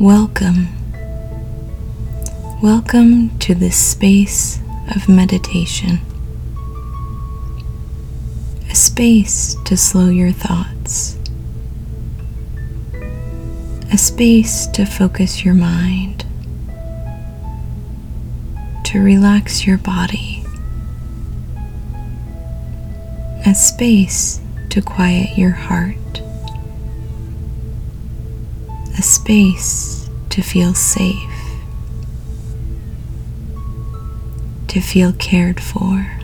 Welcome. Welcome to this space of meditation. A space to slow your thoughts. A space to focus your mind. To relax your body. A space to quiet your heart a space to feel safe, to feel cared for.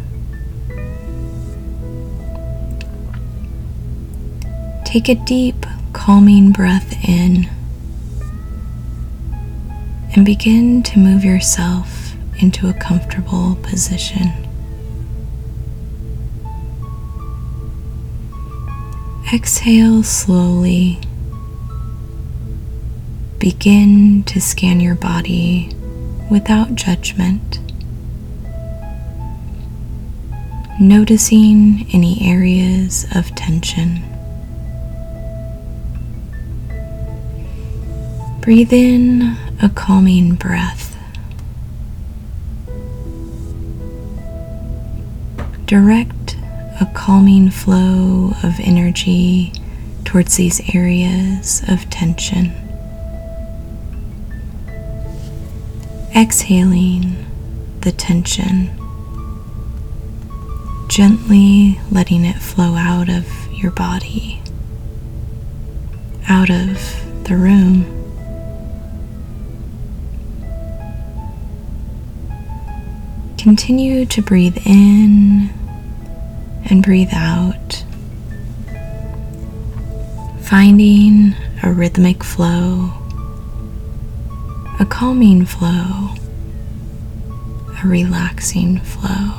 Take a deep, calming breath in and begin to move yourself into a comfortable position. Exhale slowly Begin to scan your body without judgment, noticing any areas of tension. Breathe in a calming breath. Direct a calming flow of energy towards these areas of tension. Exhaling the tension, gently letting it flow out of your body, out of the room. Continue to breathe in and breathe out, finding a rhythmic flow a calming flow, a relaxing flow.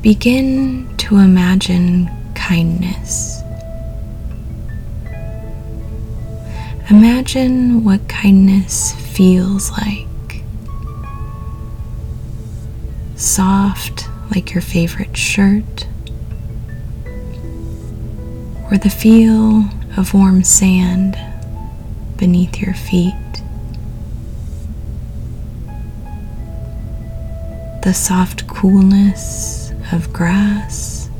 Begin to imagine kindness. Imagine what kindness feels like. Soft like your favorite shirt or the feel of warm sand beneath your feet. The soft coolness of grass.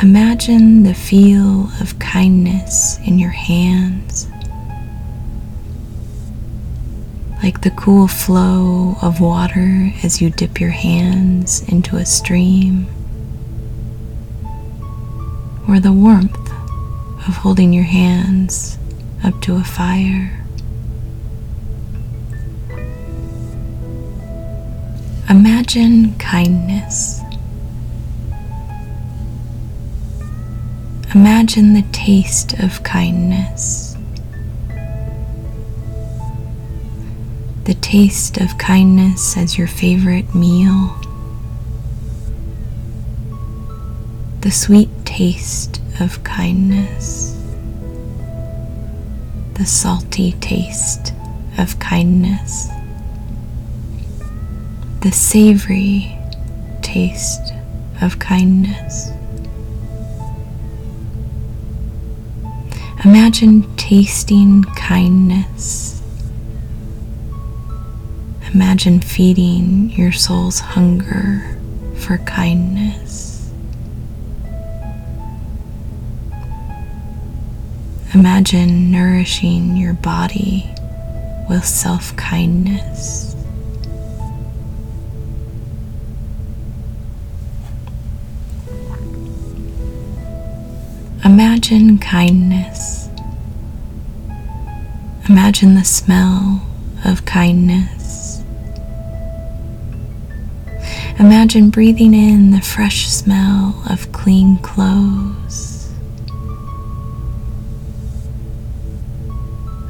Imagine the feel of kindness in your hands like the cool flow of water as you dip your hands into a stream, or the warmth of holding your hands up to a fire. Imagine kindness. Imagine the taste of kindness. The taste of kindness as your favorite meal, the sweet taste of kindness, the salty taste of kindness, the savory taste of kindness. Imagine tasting kindness Imagine feeding your soul's hunger for kindness. Imagine nourishing your body with self kindness. Imagine kindness. Imagine the smell of kindness. Imagine breathing in the fresh smell of clean clothes.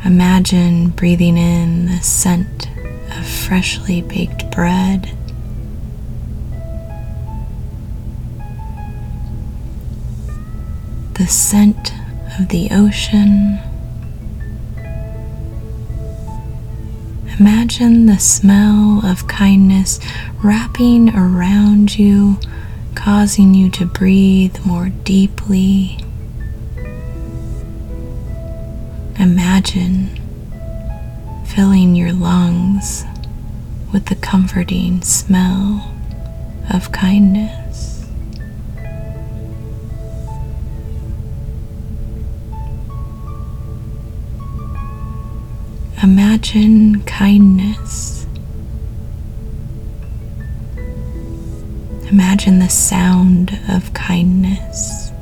Imagine breathing in the scent of freshly baked bread. The scent of the ocean. Imagine the smell of kindness wrapping around you, causing you to breathe more deeply. Imagine filling your lungs with the comforting smell of kindness. Imagine kindness. Imagine the sound of kindness.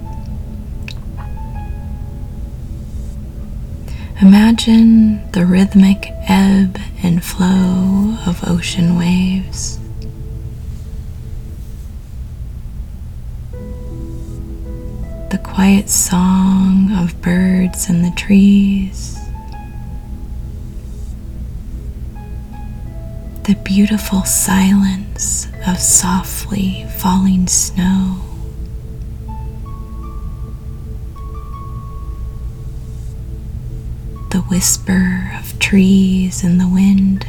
Imagine the rhythmic ebb and flow of ocean waves. The quiet song of birds in the trees. The beautiful silence of softly falling snow. the whisper of trees in the wind.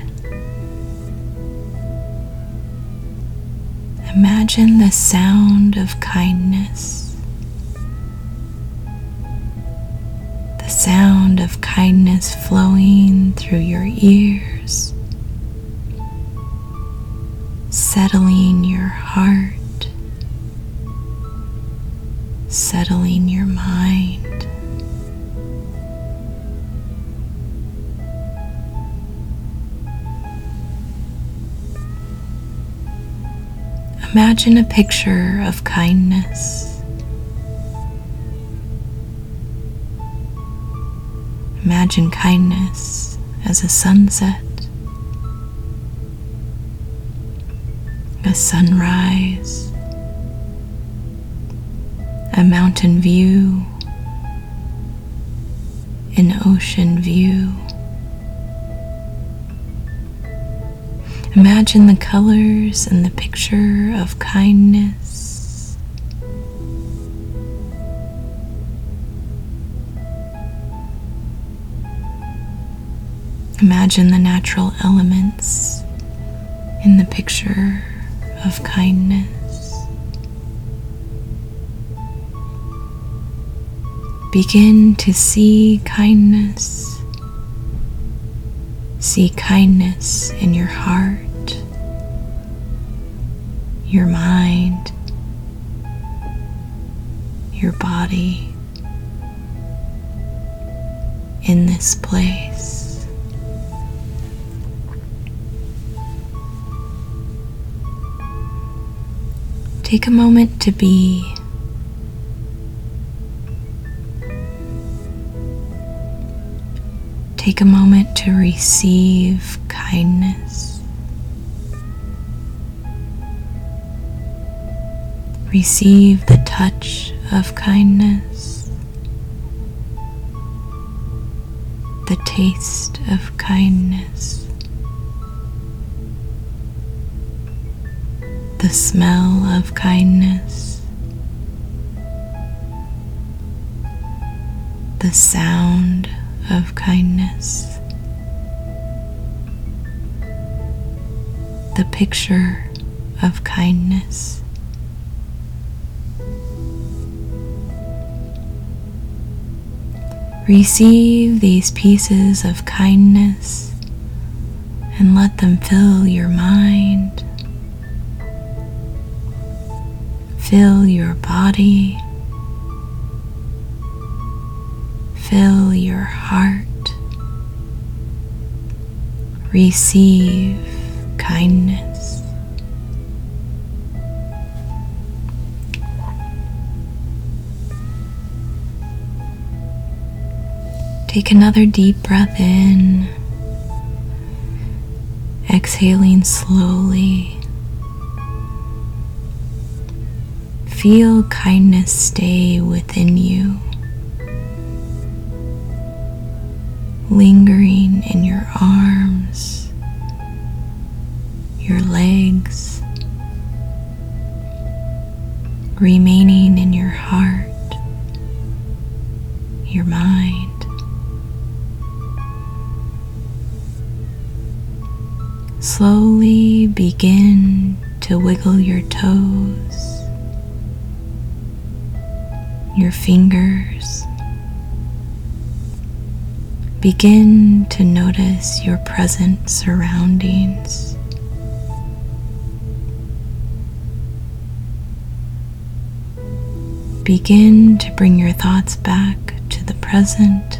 Imagine the sound of kindness. The sound of kindness flowing through your ears, settling your heart, settling your mind. Imagine a picture of kindness. Imagine kindness as a sunset, a sunrise, a mountain view, an ocean view. Imagine the colors in the picture of kindness. Imagine the natural elements in the picture of kindness. Begin to see kindness. See kindness in your heart your mind, your body in this place. Take a moment to be. Take a moment to receive kindness. Receive the touch of kindness, the taste of kindness, the smell of kindness, the sound of kindness, the picture of kindness. Receive these pieces of kindness and let them fill your mind, fill your body, fill your heart. Receive kindness. Take another deep breath in, exhaling slowly. Feel kindness stay within you, lingering in your arms, your legs, remaining in your heart, your mind. Slowly begin to wiggle your toes, your fingers. Begin to notice your present surroundings. Begin to bring your thoughts back to the present,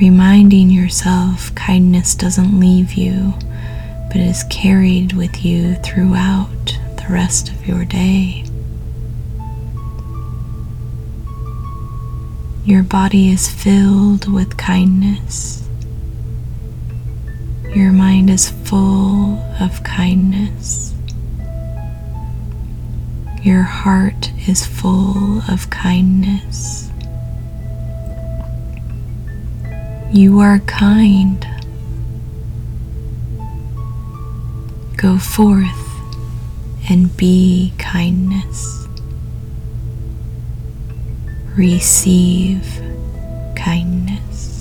reminding yourself kindness doesn't leave you, but is carried with you throughout the rest of your day. Your body is filled with kindness. Your mind is full of kindness. Your heart is full of kindness. You are kind. Go forth and be kindness. Receive kindness.